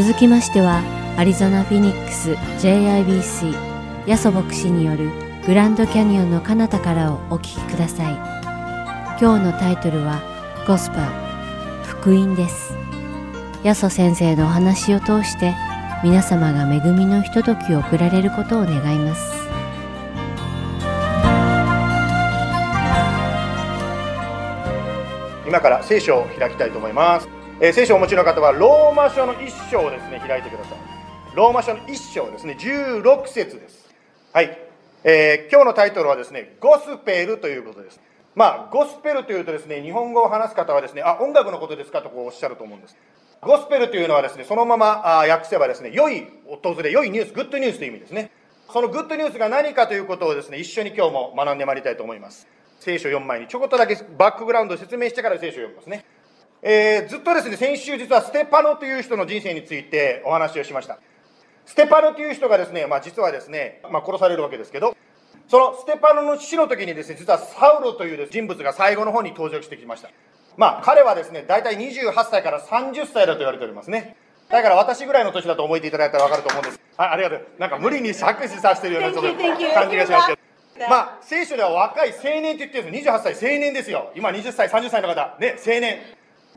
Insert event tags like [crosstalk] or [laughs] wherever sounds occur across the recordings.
続きましてはアリゾナ・フィニックス JIBC ヤソ牧師によるグランドキャニオンの彼方からをお聞きください。今日のタイトルはゴスパ福音です。ヤソ先生のお話を通して皆様が恵みのひとときを送られることを願います。今から聖書を開きたいと思います、えー聖書をお持ちの方はローマ書の一章をですね開いてください。ローマ書の一章ですね。16節です。はい、えー今日のタイトルはですねゴスペルということです。まあゴスペルというとですね日本語を話す方はですねあ音楽のことですかとこうおっしゃると思うんです。ゴスペルというのはですねそのままあ訳せばですね良い訪れ良いニュースグッドニュースという意味ですね。そのグッドニュースが何かということをですね一緒に今日も学んでまいりたいと思います。聖書を読む前にちょこっとだけバックグラウンドを説明してから聖書を読みますね。えーずっとですね先週実はステパノという人の人生についてお話をしました。ステパノという人がですね、まあ、実はですね、まあ、殺されるわけですけどそのステパノの死の時にですね実はサウロという人物が最後の方に登場してきました。まあ彼はですね大体28歳から30歳だと言われておりますね。だから私ぐらいの年だと覚えていただいたら分かると思うんです。あありがとう。なんか無理に作詞させてるようなちょっと.感じがしますけど。まあ聖書では若い青年って言ってるんです28歳青年ですよ。今20歳30歳の方。ね青年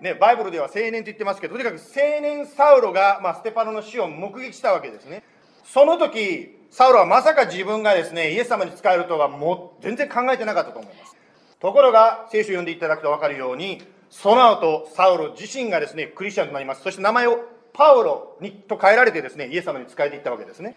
ね、バイブルでは青年と言ってますけど、とにかく青年サウロが、まあ、ステパノの死を目撃したわけですね。その時、サウロはまさか自分がですね、イエス様に仕えるとはもう全然考えてなかったと思います。ところが、聖書を読んでいただくと分かるように、その後、サウロ自身がですね、クリスチャンとなります。そして名前をパウロにと変えられてですね、イエス様に仕えていったわけですね。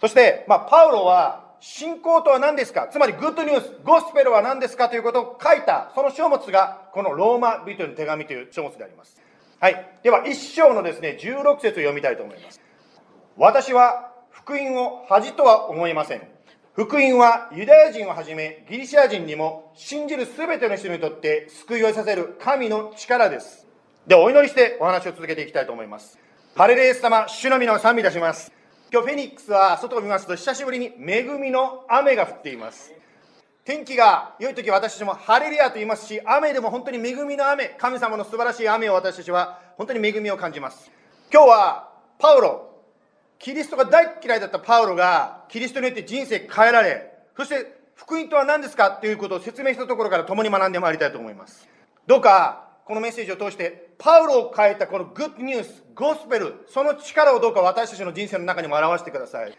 そして、まあ、パウロは、信仰とは何ですか？つまり、グッドニュース、ゴスペルは何ですか？ということを書いた、その書物が、このローマ人への手紙という書物であります。はい。では、一章のですね、16節を読みたいと思います。私は、福音を恥とは思いません。福音はユダヤ人をはじめギリシア人にも信じるすべての人にとって救いをさせる神の力です。ではお祈りしてお話を続けていきたいと思います。ハレレイエス様、主の皆を賛美いたします。今日フェニックスは外を見ますと久しぶりに恵みの雨が降っています。天気が良い時は私たちもハレリアと言いますし、雨でも本当に恵みの雨、神様の素晴らしい雨を私たちは本当に恵みを感じます。今日はパウロ、キリストが大嫌いだったパウロがキリストによって人生変えられ、そして福音とは何ですかということを説明したところから共に学んでまいりたいと思います。どうかこのメッセージを通してパウロを変えたこのグッドニュース、ゴスペル、その力をどうか私たちの人生の中にも表してください。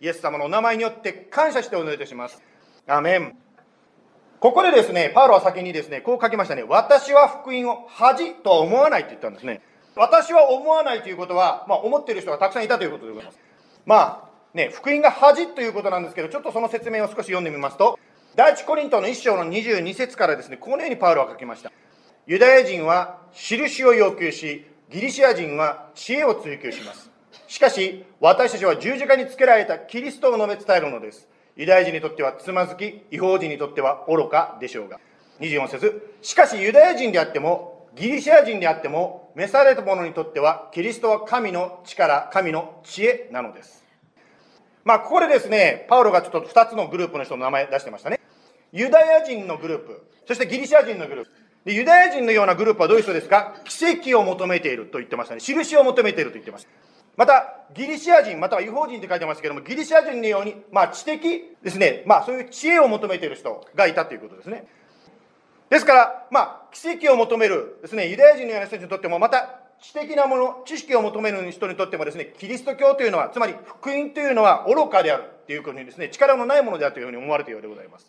イエス様のお名前によって感謝してお祈りいたします。アメン。ここでですね、パウロは先にですね、こう書きましたね。私は福音を恥とは思わないって言ったんですね。私は思わないということは、まあ、思っている人がたくさんいたということでございます。まあ、ね、福音が恥ということなんですけど、ちょっとその説明を少し読んでみますと、第一コリントの1章の22節からですね、このようにパウロは書きました。ユダヤ人は印を要求し、ギリシア人は知恵を追求します。しかし、私たちは十字架につけられたキリストを述べ伝えるのです。ユダヤ人にとってはつまずき、違法人にとっては愚かでしょうが。24節しかしユダヤ人であっても、ギリシア人であっても、召された者にとっては、キリストは神の力、神の知恵なのです。まあ、ここでですね、パウロがちょっと2つのグループの人の名前出してましたね。ユダヤ人のグループ、そしてギリシア人のグループ。でユダヤ人のようなグループはどういう人ですか？奇跡を求めていると言ってましたね。印を求めていると言ってました。また、ギリシア人、または違法人って書いてますけども、ギリシア人のように、まあ、知的ですね、まあ、そういう知恵を求めている人がいたということですね。ですから、まあ、奇跡を求めるですね、ユダヤ人のような人にとっても、また、知的なもの、知識を求める人にとってもですね、キリスト教というのは、つまり福音というのは愚かであるということにですね、力のないものであるというふうに思われているようでございます。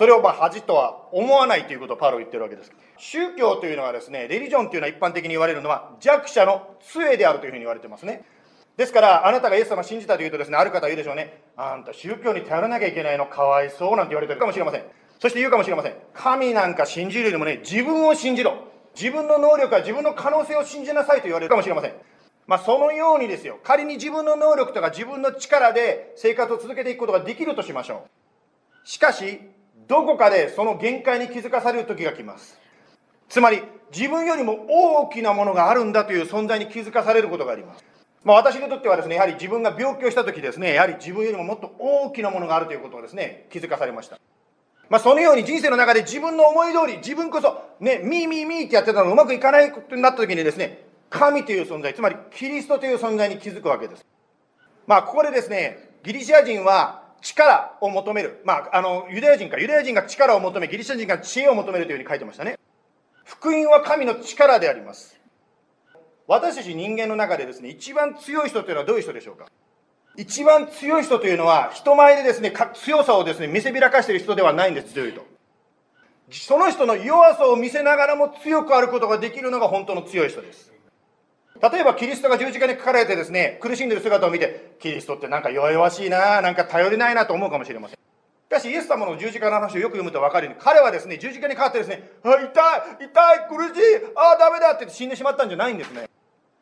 それをまあ恥とは思わないということをパウロ言ってるわけです。宗教というのはですね、レリジョンというのは一般的に言われるのは弱者の杖であるというふうに言われてますね。ですから、あなたがイエス様を信じたというとですね、ある方は言うでしょうね。あんた宗教に頼らなきゃいけないのかわいそうなんて言われてるかもしれません。そして言うかもしれません。神なんか信じるよりもね、自分を信じろ。自分の能力や自分の可能性を信じなさいと言われるかもしれません。まあ、そのようにですよ、仮に自分の能力とか自分の力で生活を続けていくことができるとしましょう。しかし、どこかでその限界に気づかされる時が来ます。つまり、自分よりも大きなものがあるんだという存在に気づかされることがあります。まあ、私にとってはですね、やはり自分が病気をした時ですね、やはり自分よりももっと大きなものがあるということをですね、気づかされました。まあ、そのように人生の中で自分の思い通り、自分こそ、ね、ミーミーミーってやってたのがうまくいかないことになった時にですね、神という存在、つまりキリストという存在に気づくわけです。まあ、ここでですね、ギリシア人は力を求める。まあ、あの、ユダヤ人か、ユダヤ人が力を求め、ギリシャ人が知恵を求めるというふうに書いてましたね。福音は神の力であります。私たち人間の中でですね、一番強い人というのはどういう人でしょうか一番強い人というのは、人前でですね、強さをですね、見せびらかしている人ではないんです、強いと。その人の弱さを見せながらも強くあることができるのが本当の強い人です。例えばキリストが十字架にかかれてですね、苦しんでる姿を見て、キリストってなんか弱々しいな、なんか頼りないなと思うかもしれません。しかし、イエス様の十字架の話をよく読むと分かるように、彼はですね、十字架にかかってですね、あ、痛い、痛い、苦しい、あ、ダメだって死んでしまったんじゃないんですね。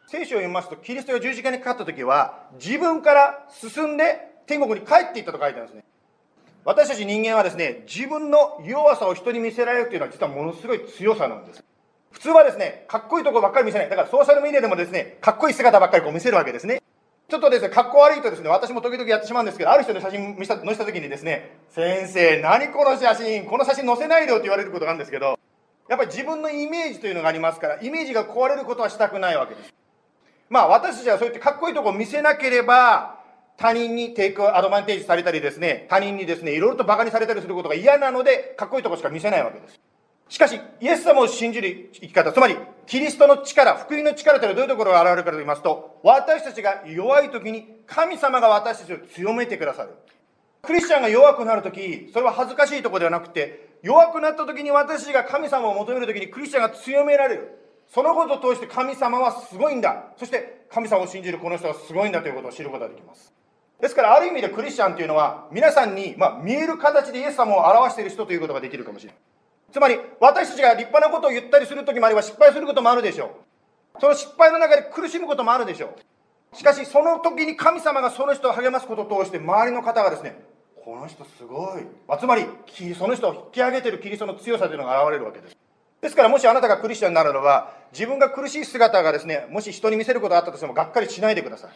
聖書を読みますと、キリストが十字架にかかった時は、自分から進んで天国に帰っていったと書いてあるんですね。私たち人間はですね、自分の弱さを人に見せられるっていうのは実はものすごい強さなんです。普通はですね、かっこいいとこばっかり見せない。だからソーシャルメディアでもですね、かっこいい姿ばっかりこう見せるわけですね。ちょっとですね、かっこ悪いとですね、私も時々やってしまうんですけど、ある人の写真見せた載せた時にですね、先生、何この写真、この写真載せないでよって言われることがあるんですけど、やっぱり自分のイメージというのがありますから、イメージが壊れることはしたくないわけです。まあ私たちはそうやってかっこいいとこを見せなければ、他人にテイクアドバンテージされたりですね、他人にですね、いろいろと馬鹿にされたりすることが嫌なので、かっこいいとこしか見せないわけです。しかし、イエス様を信じる生き方、つまり、キリストの力、福音の力というのはどういうところが現れるかと言いますと、私たちが弱い時に神様が私たちを強めてくださる。クリスチャンが弱くなる時、それは恥ずかしいところではなくて、弱くなった時に私たちが神様を求める時にクリスチャンが強められる。そのことを通して神様はすごいんだ。そして神様を信じるこの人はすごいんだということを知ることができます。ですから、ある意味でクリスチャンというのは、皆さんに、まあ、見える形でイエス様を表している人ということができるかもしれない。つまり、私たちが立派なことを言ったりするときもあれば失敗することもあるでしょう。その失敗の中で苦しむこともあるでしょう。しかし、その時に神様がその人を励ますことを通して、周りの方がですね、この人すごい。つまり、その人を引き上げてるキリストの強さというのが現れるわけです。ですから、もしあなたがクリスチャンになるのは、自分が苦しい姿がですね、もし人に見せることがあったとしても、がっかりしないでください。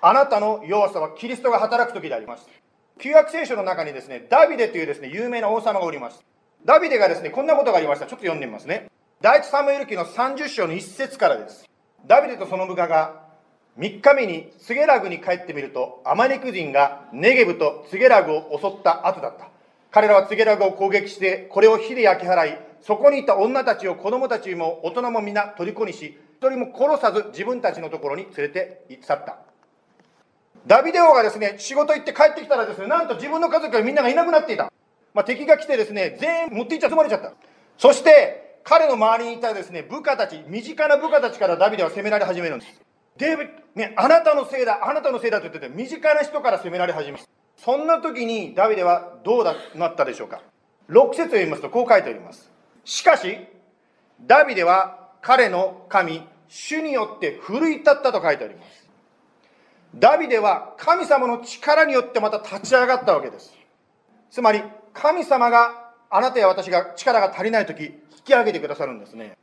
あなたの弱さはキリストが働く時であります。旧約聖書の中にですね、ダビデというですね、有名な王様がおります。ダビデがですね、こんなことがありました。ちょっと読んでみますね。第一サムエル記の30章の一節からです。ダビデとその部下が3日目にツゲラグに帰ってみると、アマネク人がネゲブとツゲラグを襲った後だった。彼らはツゲラグを攻撃して、これを火で焼き払い、そこにいた女たちを子供たちも大人も皆虜にし、一人も殺さず自分たちのところに連れて去った。ダビデ王がですね、仕事行って帰ってきたらですね、なんと自分の家族がみんながいなくなっていた。まあ、敵が来てですね、全員持っていっちゃ集まれちゃった。そして、彼の周りにいたですね、部下たち、身近な部下たちからダビデは責められ始めるんです。デビね、あなたのせいだ、あなたのせいだと言ってて、身近な人から責められ始めます。そんな時にダビデはどうだなったでしょうか。6節を読みますと、こう書いております。しかし、ダビデは彼の神、主によって奮い立ったと書いてあります。ダビデは神様の力によってまた立ち上がったわけです。つまり、神様があなたや私が力が足りない時引き上げてくださるんですね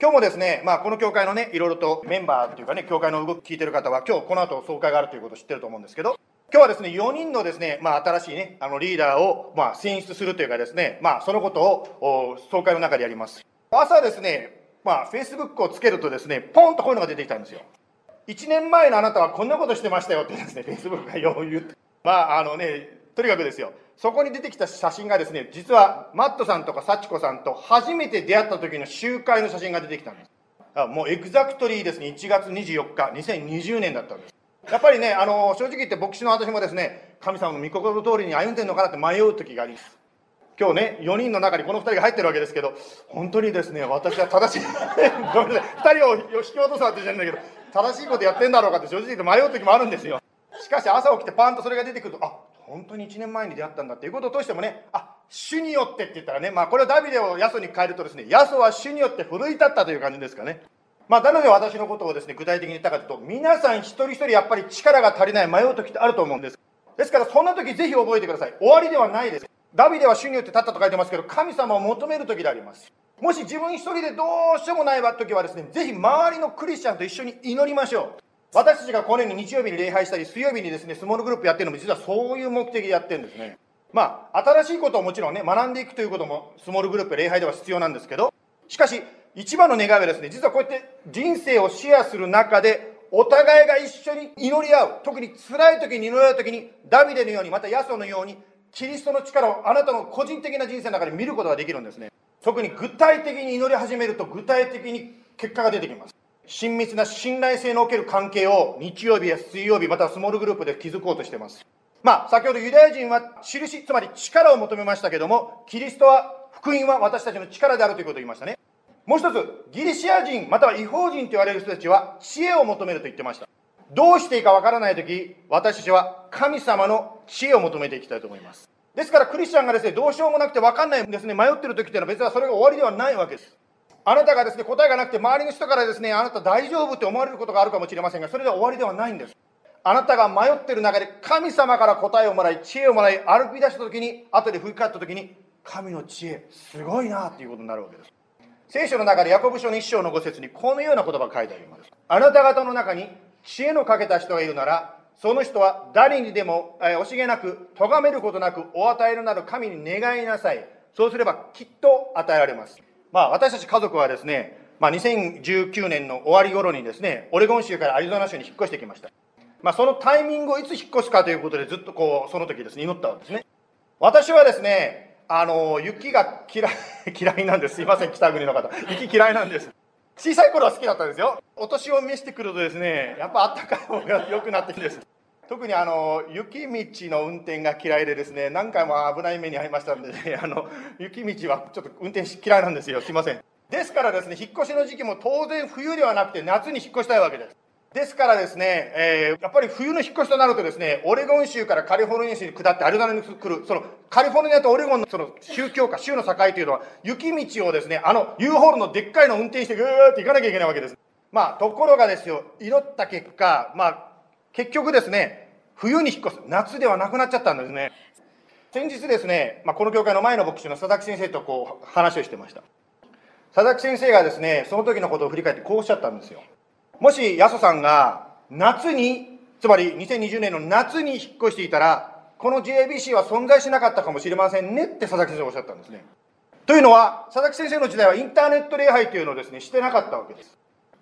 今日もですね、まあ、この教会のねいろいろとメンバーっていうかね教会の動き聞いてる方は今日この後総会があるということを知ってると思うんですけど今日はですね4人のですね、まあ、新しいねあのリーダーを、まあ、選出するというかですね、まあ、そのことを総会の中でやります朝ですねまあ、フェイスブックをつけるとですね、ポンとこういうのが出てきたんですよ。1年前のあなたはこんなことしてましたよってですね、フェイスブックがよう言って。まあ、あのね、とにかくですよ。そこに出てきた写真がですね、実はマットさんとかサチコさんと初めて出会った時の集会の写真が出てきたんです。もう exactly ですね、1月24日、2020年だったんです。やっぱりね、あの、正直言って牧師の私もですね、神様の御心通りに歩んでるのかなって迷う時があります。今日ね、4人の中にこの2人が入ってるわけですけど、本当にですね、私は正しい、[laughs] ごめんなさい、2人を引き落とすわけじゃないんだけど、正しいことやってんだろうかって正直言って迷う時もあるんですよ。しかし朝起きてパンとそれが出てくると、あ本当に1年前に出会ったんだっていうことを通してもね、あ主によってって言ったらね、まあこれをダビデをヤソに変えるとですね、ヤソは主によって奮い立ったという感じですかね。まあ、なので私のことをですね、具体的に言ったかというと、皆さん一人一人やっぱり力が足りない迷う時ってあると思うんです。ですからそんな時ぜひ覚えてください。終わりではないです。ダビデは主によって立ったと書いてますけど、神様を求める時であります。もし自分一人でどうしてもない時はですね、ぜひ周りのクリスチャンと一緒に祈りましょう。私たちがこのように日曜日に礼拝したり、水曜日にですね、スモールグループやってるのも実はそういう目的でやってるんですね。まあ、新しいことをもちろんね、学んでいくということも、スモールグループ、礼拝では必要なんですけど、しかし、一番の願いはですね、実はこうやって人生をシェアする中で、お互いが一緒に祈り合う。特に辛い時に祈り合う時に、ダビデのように、またヤソのように、キリストの力をあなたの個人的な人生の中で見ることができるんですね。特に具体的に祈り始めると具体的に結果が出てきます。親密な信頼性のおける関係を日曜日や水曜日、またはスモールグループで築こうとしています。まあ、先ほどユダヤ人は印、つまり力を求めましたけども、キリストは、福音は私たちの力であるということを言いましたね。もう一つ、ギリシア人、または違法人と言われる人たちは、知恵を求めると言ってました。どうしていいかわからないとき、私たちは神様の知恵を求めていきたいと思います。ですから、クリスチャンがですね、どうしようもなくてわかんないんですね、迷ってる時っていうのは別にそれが終わりではないわけです。あなたがですね、答えがなくて、周りの人からですね、あなた大丈夫って思われることがあるかもしれませんが、それで終わりではないんです。あなたが迷ってる中で神様から答えをもらい、知恵をもらい、歩き出した時に、後で振り返った時に、神の知恵、すごいなっていうことになるわけです。聖書の中でヤコブ書の一章の五節にこのような言葉が書いてあります。あなた方の中に知恵のかけた人がいるなら、その人は誰にでも、えー、惜しげなく、咎めることなくお与えるなる神に願いなさい。そうすればきっと与えられます。まあ私たち家族はですね、まあ2019年の終わり頃にですね、オレゴン州からアリゾナ州に引っ越してきました。まあ、そのタイミングをいつ引っ越すかということでずっとこうその時ですね祈ったわけですね。私はですねあの雪が嫌い [laughs] 嫌いなんです。すいません北国の方。雪嫌いなんです。小さい頃は好きだったんですよ。お年を召してくるとですねやっぱあったかい方が良くなってきてです特にあの雪道の運転が嫌いでですね何回も危ない目に遭いましたんで、ね、[laughs] あの雪道はちょっと運転し嫌いなんですよ。すいません。ですからですね引っ越しの時期も当然冬ではなくて夏に引っ越したいわけです。ですからですね、えー、やっぱり冬の引っ越しとなるとですね、オレゴン州からカリフォルニア州に下ってアリゾナに来る、そのカリフォルニアとオレゴンのその宗教か、州の境というのは、雪道をですね、あの U ホールのでっかいのを運転してぐーって行かなきゃいけないわけです。まあ、ところがですよ、祈った結果、まあ、結局ですね、冬に引っ越す、夏ではなくなっちゃったんですね。先日ですね、まあ、この教会の前の牧師の佐々木先生とこう話をしてました。佐々木先生がですね、その時のことを振り返ってこうおっしゃったんですよ。もし、やそさんが夏に、つまり2020年の夏に引っ越していたら、この JBC は存在しなかったかもしれませんねって佐々木先生おっしゃったんですね。というのは、佐々木先生の時代はインターネット礼拝というのをですね、してなかったわけです。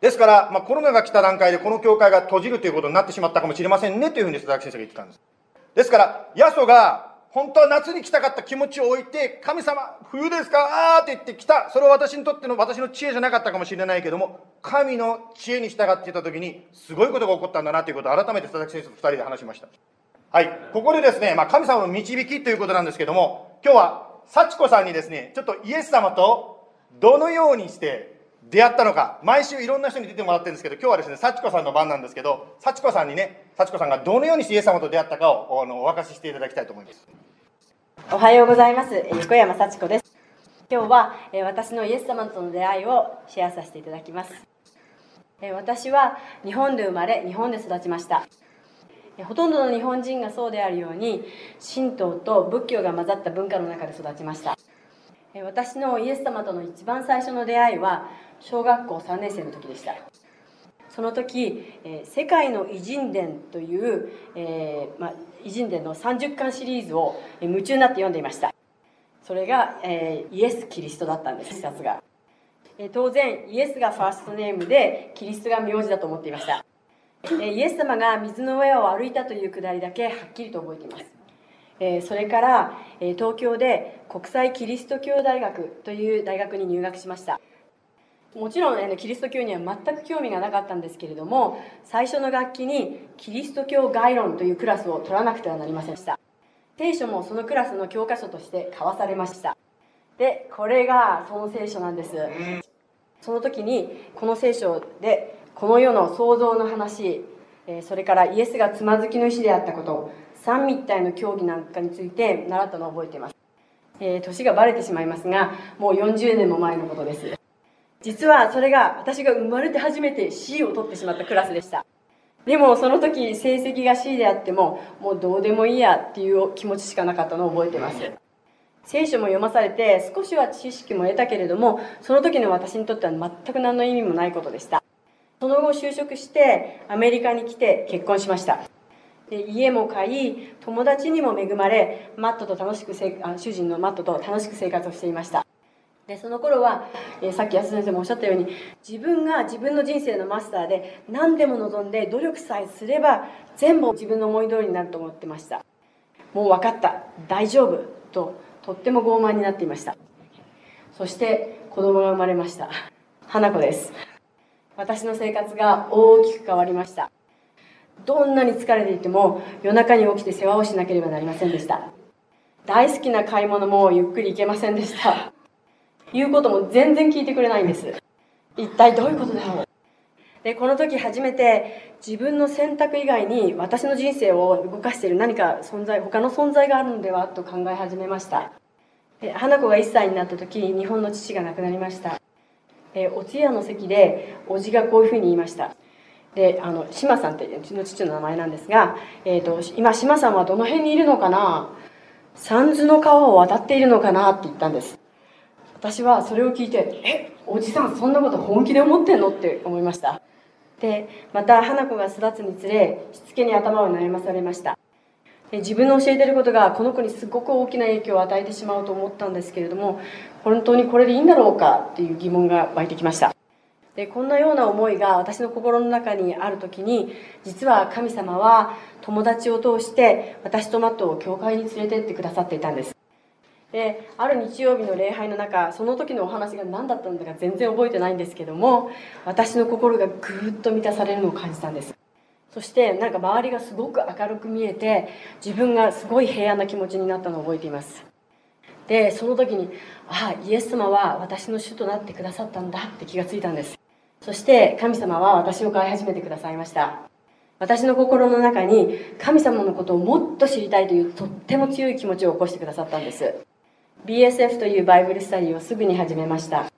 ですから、まあ、コロナが来た段階でこの教会が閉じるということになってしまったかもしれませんねというふうに佐々木先生が言ってたんです。ですから、ヤソが本当は夏に来たかった気持ちを置いて、神様、冬ですか？あーって言って来た。それは私にとっての私の知恵じゃなかったかもしれないけども、神の知恵に従っていた時に、すごいことが起こったんだなということを改めて佐々木先生と2人で話しました。はい。ここでですね、まあ、神様の導きということなんですけども、今日は、幸子さんにですね、ちょっとイエス様とどのようにして出会ったのか、毎週いろんな人に出てもらってるんですけど、今日はですね、幸子さんの番なんですけど、幸子さんにね、幸子さんがどのようにしてイエス様と出会ったかをあのお明かししていただきたいと思います。おはようございます。横山幸子です。今日は私のイエス様との出会いをシェアさせていただきます。私は日本で生まれ日本で育ちました。ほとんどの日本人がそうであるように神道と仏教が混ざった文化の中で育ちました。私のイエス様との一番最初の出会いは小学校3年生の時でした。その時「世界の偉人伝」という、えーまあ、偉人伝の30巻シリーズを夢中になって読んでいました。それが、えー、イエス・キリストだったんです一冊が、えー、当然イエスがファーストネームでキリストが名字だと思っていました、え、イエス様が水の上を歩いたというくだりだけはっきりと覚えています。えそれから、え東京で国際キリスト教大学という大学に入学しました。もちろんキリスト教には全く興味がなかったんですけれども最初の学期にキリスト教概論というクラスを取らなくてはなりませんでした。聖書もそのクラスの教科書として交わされました。でこれがその聖書なんです。その時にこの聖書でこの世の創造の話それからイエスがつまずきの石であったこと三密体の教義なんかについて習ったのを覚えています、えー、年がバレてしまいますがもう40年も前のことです。実はそれが私が生まれて初めて C を取ってしまったクラスでした。でもその時成績が C であってももうどうでもいいやっていう気持ちしかなかったのを覚えてます。聖書も読まされて少しは知識も得たけれどもその時の私にとっては全く何の意味もないことでした。その後就職してアメリカに来て結婚しました。で家も買い友達にも恵まれマットと楽しくせあ主人のマットと楽しく生活をしていました。でその頃は、えー、さっき安田先生もおっしゃったように自分が自分の人生のマスターで何でも望んで努力さえすれば全部自分の思い通りになると思ってました。もう分かった。大丈夫。ととっても傲慢になっていました。そして子供が生まれました。花子です。私の生活が大きく変わりました。どんなに疲れていても夜中に起きて世話をしなければなりませんでした。大好きな買い物もゆっくり行けませんでした。言うことも全然聞いてくれないんです。一体どういうことだろう？でこの時初めて自分の選択以外に私の人生を動かしている何か存在他の存在があるのでは？と考え始めました。花子が1歳になった時日本の父が亡くなりました。えお通夜の席でおじがこういうふうに言いました。であの志麻さんってうちの父の名前なんですが、えーと、今志麻さんはどの辺にいるのかな？三途の川を渡っているのかな？って言ったんです。私はそれを聞いて「えおじさんそんなこと本気で思ってんの?」って思いました。でまた花子が育つにつれしつけに頭を悩まされました。で自分の教えてることがこの子にすごく大きな影響を与えてしまうと思ったんですけれども本当にこれでいいんだろうかっていう疑問が湧いてきました。でこんなような思いが私の心の中にある時に実は神様は友達を通して私とマットを教会に連れてってくださっていたんです。である日曜日の礼拝の中その時のお話が何だったのか全然覚えてないんですけども私の心がぐーっと満たされるのを感じたんです。そしてなんか周りがすごく明るく見えて自分がすごい平安な気持ちになったのを覚えています。でその時にああイエス様は私の主となってくださったんだって気がついたんです。そして神様は私を飼い始めてくださいました。私の心の中に神様のことをもっと知りたいというとっても強い気持ちを起こしてくださったんです。BSF というバイブルスタディをすぐに始めました。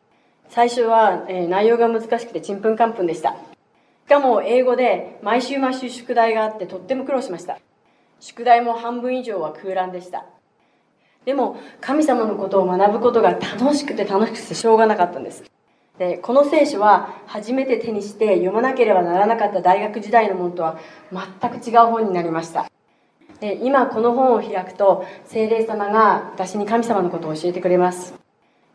最初は、えー、内容が難しくてちんぷんかんぷんでした。しかも英語で毎週毎週宿題があってとっても苦労しました。宿題も半分以上は空欄でした。でも神様のことを学ぶことが楽しくて楽しくてしょうがなかったんです。でこの聖書は初めて手にして読まなければならなかった大学時代のものとは全く違う本になりました。で今この本を開くと精霊様が私に神様のことを教えてくれます。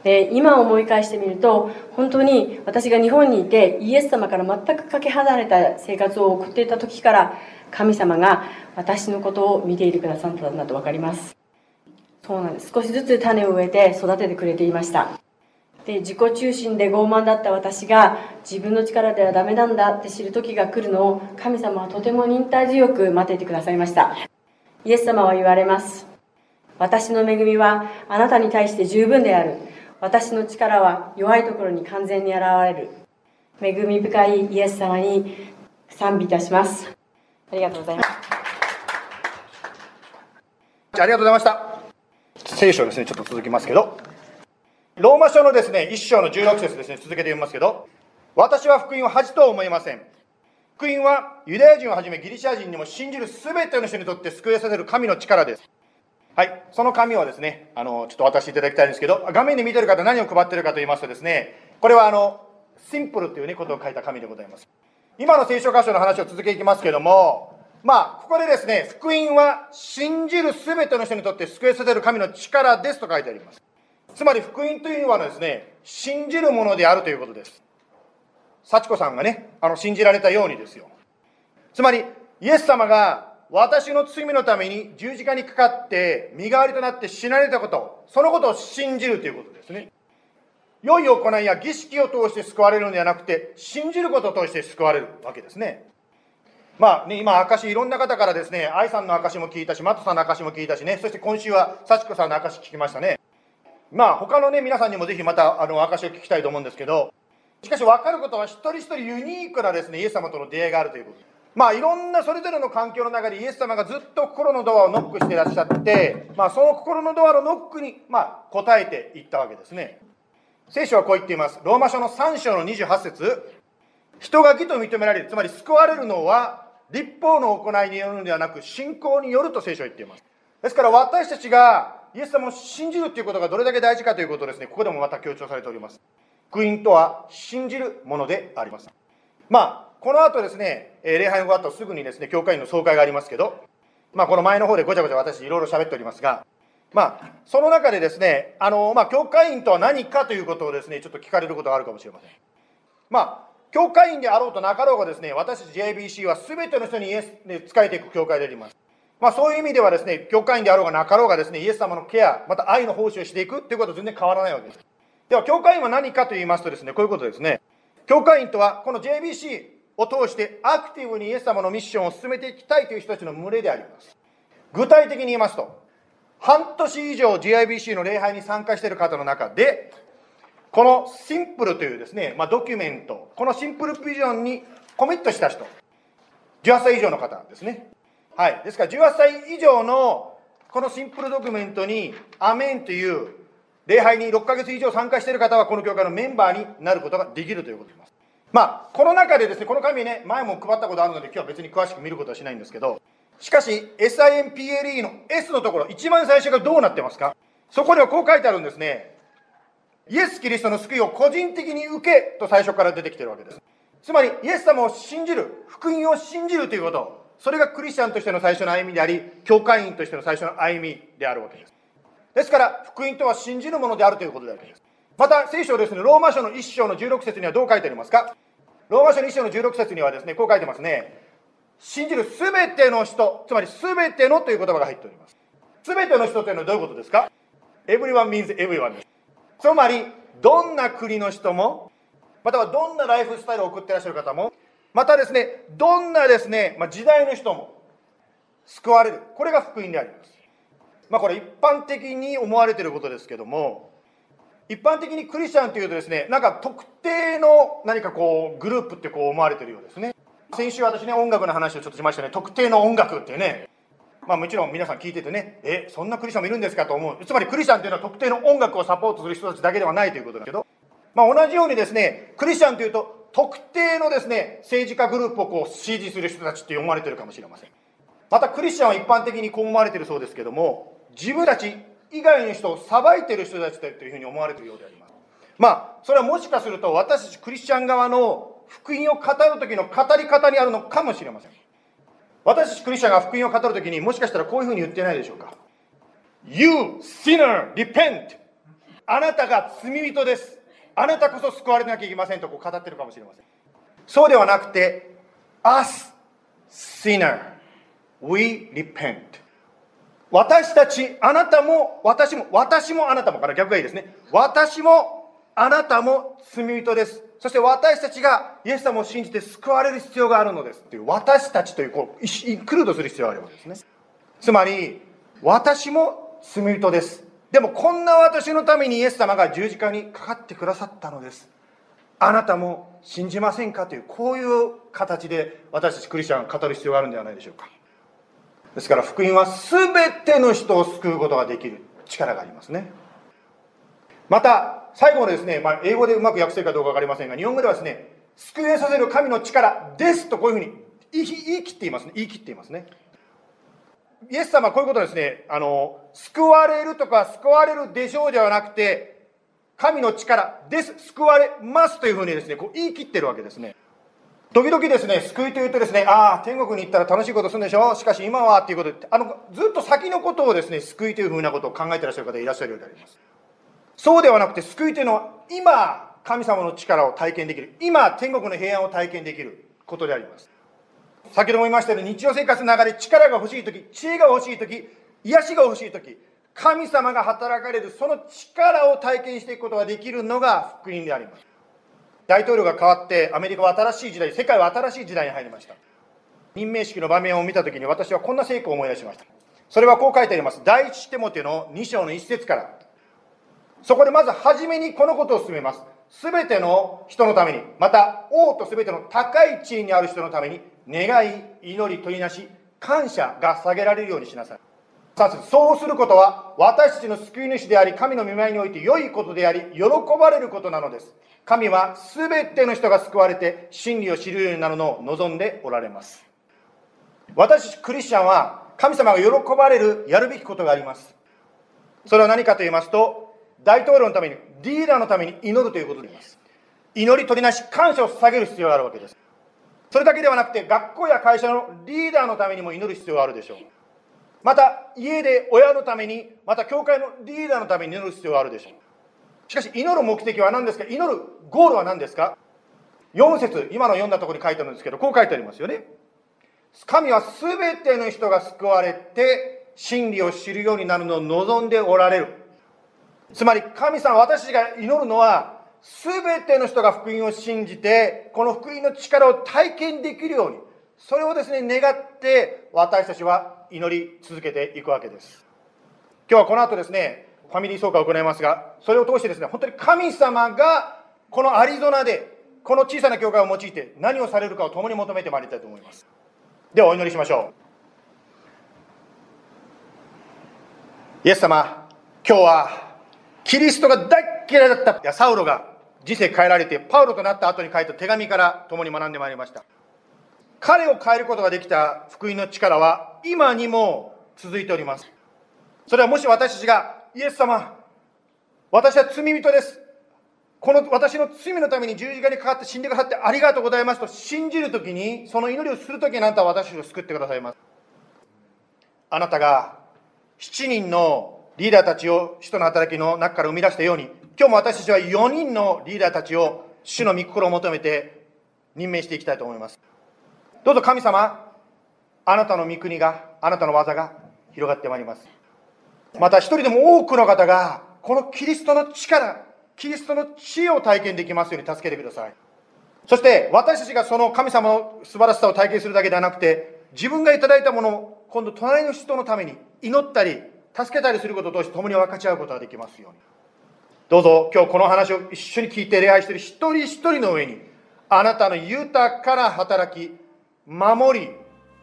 で今思い返してみると本当に私が日本にいてイエス様から全くかけ離れた生活を送っていた時から神様が私のことを見ていてくださったんだと分かります。そうなんです。少しずつ種を植えて育ててくれていました。で自己中心で傲慢だった私が自分の力ではダメなんだって知る時が来るのを神様はとても忍耐強く待っていてくださいました。イエス様は言われます。私の恵みはあなたに対して十分である。私の力は弱いところに完全に現れる。恵み深いイエス様に賛美いたします。ありがとうございます。ありがとうございました。聖書ですねちょっと続きますけど。ローマ書のですね1章の16節ですね続けて読みますけど。私は福音を恥と思いません。福音はユダヤ人をはじめギリシャ人にも信じる全ての人にとって救いさせる神の力ですはい、その紙をですね、あの、ちょっと渡していただきたいんですけど、画面で見てる方何を配ってるかと言いますとですね、これはあの、シンプルというね、ことを書いた紙でございます。今の聖書箇所の話を続けていきますけども、まあ、ここでですね、福音は信じる全ての人にとって救いさせる神の力ですと書いてあります。つまり福音というのはですね、信じるものであるということです。幸子さんがね、あの、信じられたようにですよ。つまり、イエス様が私の罪のために十字架にかかって身代わりとなって死なれたことそのことを信じるということですね良い行いや儀式を通して救われるのではなくて信じることを通して救われるわけですねまあね、今、証いろんな方からですね、愛さんの証も聞いたし、マットさんの証も聞いたしね、そして今週は幸子さんの証聞きましたね。まあ、他のね、皆さんにもぜひまた、あの、証を聞きたいと思うんですけど、しかし分かることは、一人一人ユニークなですね、イエス様との出会いがあるということ。まあいろんなそれぞれの環境の中でイエス様がずっと心のドアをノックしていらっしゃって、まあその心のドアのノックに、まあ答えていったわけですね。聖書はこう言っています。ローマ書の3章の28節人が義と認められる、つまり救われるのは立法の行いによるのではなく信仰によると聖書は言っています。ですから私たちがイエス様を信じるということがどれだけ大事かということをですね、ここでもまた強調されております。福音とは信じるものであります。まあこの後ですね、礼拝の後すぐにですね、教会員の総会がありますけど、まあこの前の方でごちゃごちゃ私いろいろ喋っておりますが、まあ、その中でですね、あの、まあ、教会員とは何かということをですね、ちょっと聞かれることがあるかもしれません。まあ、教会員であろうとなかろうがですね、私たち JBC は全ての人にイエスに仕えていく教会であります。まあ、そういう意味ではですね、教会員であろうがなかろうがですね、イエス様のケア、また愛の奉仕をしていくということは全然変わらないわけです。では、教会員は何かと言いますとですね、こういうことですね。教会員とは、この JBC を通してアクティブにイエス様のミッションを進めていきたいという人たちの群れであります。具体的に言いますと、半年以上 GIBC の礼拝に参加している方の中で、このシンプルというですね、まあ、ドキュメント、このシンプルビジョンにコミットした人、18歳以上の方ですね。はい。ですから18歳以上のこのシンプルドキュメントにアメンという礼拝に6ヶ月以上参加している方はこの教会のメンバーになることができるということです。まあ、この中でですね、この紙ね、前も配ったことあるので今日は別に詳しく見ることはしないんですけど、しかし SIMPLE の S のところ、一番最初がどうなってますか？そこではこう書いてあるんですね。イエス・キリストの救いを個人的に受けと最初から出てきてるわけです。つまり、イエス様を信じる、福音を信じるということ、それがクリスチャンとしての最初の歩みであり、教会員としての最初の歩みであるわけです。ですから、福音とは信じるものであるということであるわけです。また、聖書ですね、ローマ書の1章の16節にはどう書いてありますか？ローマ書の1章の16節にはですね、こう書いてますね。信じるすべての人、つまりすべてのという言葉が入っております。すべての人というのはどういうことですか ?everyone means everyone。つまり、どんな国の人も、またはどんなライフスタイルを送ってらっしゃる方も、またですね、どんなですね、まあ、時代の人も救われる。これが福音であります。まあこれ一般的に思われていることですけども、一般的にクリスチャンというとですね、なんか特定の何かこうグループってこう思われてるようですね。先週私ね、音楽の話をちょっとしましたね。特定の音楽ってね。まあもちろん皆さん聞いててね、え、そんなクリスチャンもいるんですかと思う。つまりクリスチャンというのは特定の音楽をサポートする人たちだけではないということだけど、まあ同じようにですね、クリスチャンというと特定のですね、政治家グループをこう支持する人たちって思われてるかもしれません。またクリスチャンは一般的にこう思われてるそうですけども、自分たち以外の人を裁いてる人たちだというふうに思われているようであります。まあ、それはもしかすると私たちクリスチャン側の福音を語る時の語り方にあるのかもしれません。私たちクリスチャンが福音を語る時にもしかしたらこういうふうに言ってないでしょうか。You sinner, repent! あなたが罪人です。あなたこそ救われなきゃいけませんとこう語ってるかもしれません。そうではなくて、Us, sinner, we repent. 私たち、あなたも、私も、私もあなたもから逆がいいですね。私も、あなたも罪人です。そして私たちがイエス様を信じて救われる必要があるのです。っていう私たちというこうクルードする必要があるわけですね。つまり私も罪人です。でもこんな私のためにイエス様が十字架にかかってくださったのです。あなたも信じませんか？というこういう形で私たちクリスチャンが語る必要があるんではないでしょうか。ですから福音は全ての人を救うことができる力がありますねまた最後のですね、まあ、英語でうまく訳せるかどうか分かりませんが、日本語ではですね、救いさせる神の力ですとこういうふうに言い言い切っていますね。言い切っていますね。イエス様はこういうことですね、あの、救われるとか救われるでしょうではなくて、神の力です、救われますというふうにですね、こう言い切ってるわけですね。時々ですね、救いというとですね、ああ、天国に行ったら楽しいことするんでしょ？しかし今はっていうことで、あの、ずっと先のことをですね、救いというふうなことを考えてらっしゃる方いらっしゃるようであります。そうではなくて救いというのは今神様の力を体験できる。今天国の平安を体験できる。ことであります。先ほども言いましたように日常生活の中で力が欲しい時知恵が欲しい時癒しが欲しい時神様が働かれるその力を体験していくことができるのが福音であります。大統領が変わってアメリカは新しい時代世界は新しい時代に入りました任命式の場面を見た時に私はこんな成功を思い出しましたそれはこう書いてあります第一テモテの2章の1節からそこでまず初めにこのことを進めます。すべての人のために、また王とすべての高い地位にある人のために、願い、祈り、取りなし、感謝が下げられるようにしなさい。そうすることは、私たちの救い主であり、神の見舞いにおいて良いことであり、喜ばれることなのです。神はすべての人が救われて、真理を知るようになるのを望んでおられます。私クリスチャンは、神様が喜ばれる、やるべきことがあります。それは何かと言いますと、大統領のために、リーダーのために祈るということであります。祈り取りなし、感謝を捧げる必要があるわけです。それだけではなくて、学校や会社のリーダーのためにも祈る必要があるでしょう。また家で親のためにまた教会のリーダーのために祈る必要があるでしょう。しかし祈る目的は何ですか？祈るゴールは何ですか？4節今の読んだところに書いてあるんですけどこう書いてありますよね。神は全ての人が救われて真理を知るようになるのを望んでおられる。つまり神様私たちが祈るのは全ての人が福音を信じてこの福音の力を体験できるようにそれをですね願って私たちは祈り続けていくわけです。今日はこの後ですねファミリー総会を行いますがそれを通してですね本当に神様がこのアリゾナでこの小さな教会を用いて何をされるかを共に求めてまいりたいと思います。ではお祈りしましょう。イエス様今日はキリストが大嫌いだった。サウロが人生変えられてパウロとなった後に書いた手紙から共に学んでまいりました。彼を変えることができた福音の力は今にも続いております。それはもし私たちがイエス様私は罪人です。この私の罪のために十字架にかかって死んでくださってありがとうございますと信じるときにその祈りをするときにあなたは私を救ってくださいます。あなたが7人のリーダーたちを使徒の働きの中から生み出したように今日も私たちは4人のリーダーたちを主の御心を求めて任命していきたいと思います。どうぞ神様あなたの御国があなたの技が広がってまいります。また一人でも多くの方がこのキリストの力キリストの知恵を体験できますように助けてください。そして私たちがその神様の素晴らしさを体験するだけではなくて自分がいただいたものを今度隣の人のために祈ったり助けたりすることを通して共に分かち合うことができますように。どうぞ今日この話を一緒に聞いて礼拝している一人一人の上にあなたの豊かな働き守り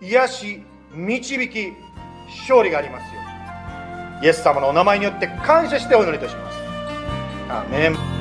癒し導き勝利がありますよイエス様のお名前によって感謝してお祈りいたします。アメン。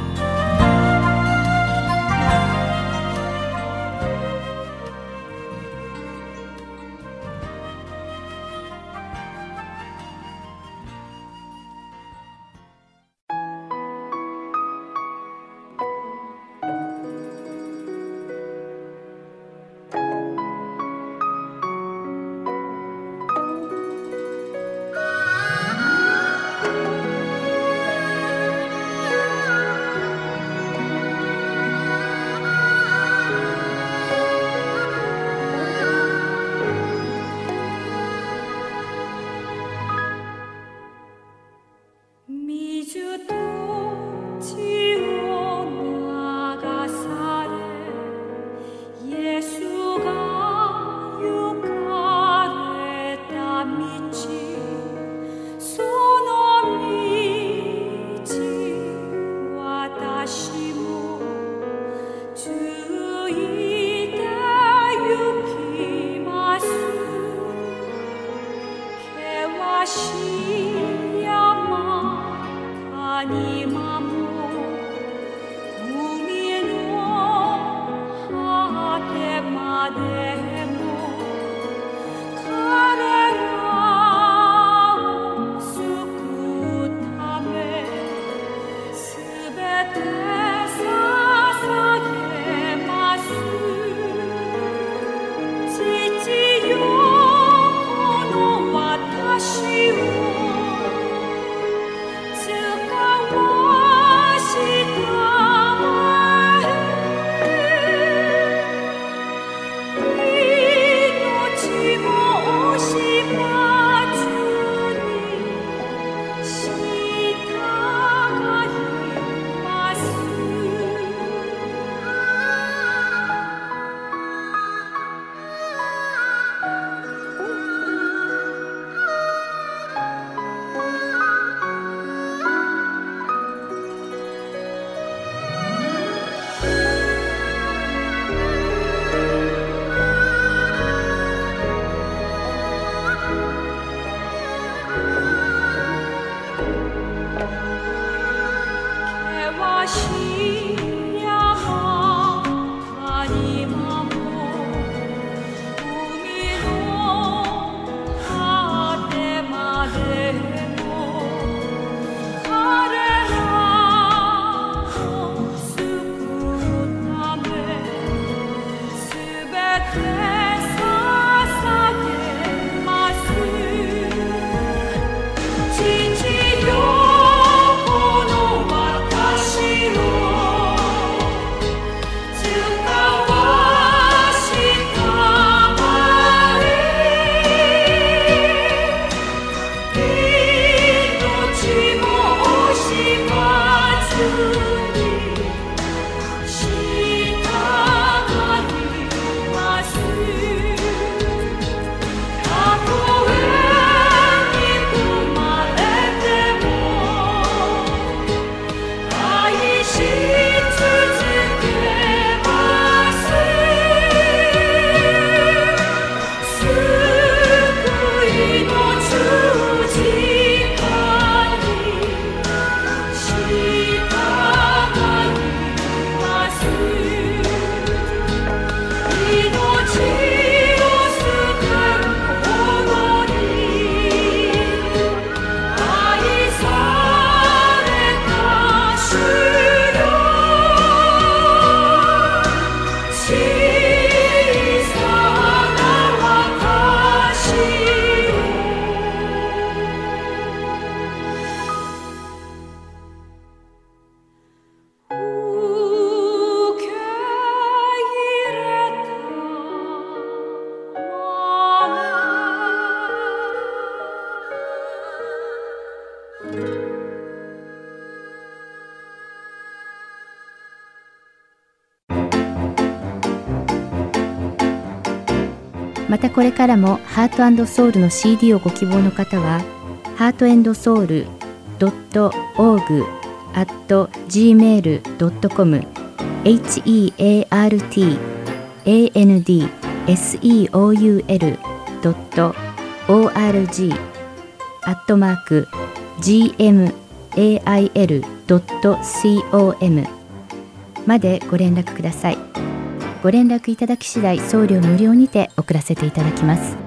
またこれからもハートソウルの CD をご希望の方は heartandsoul.org at gmail.com heartandseoul.org アットマーク gmail.com までご連絡ください。ご連絡いただき次第送料無料にて送らせていただきます。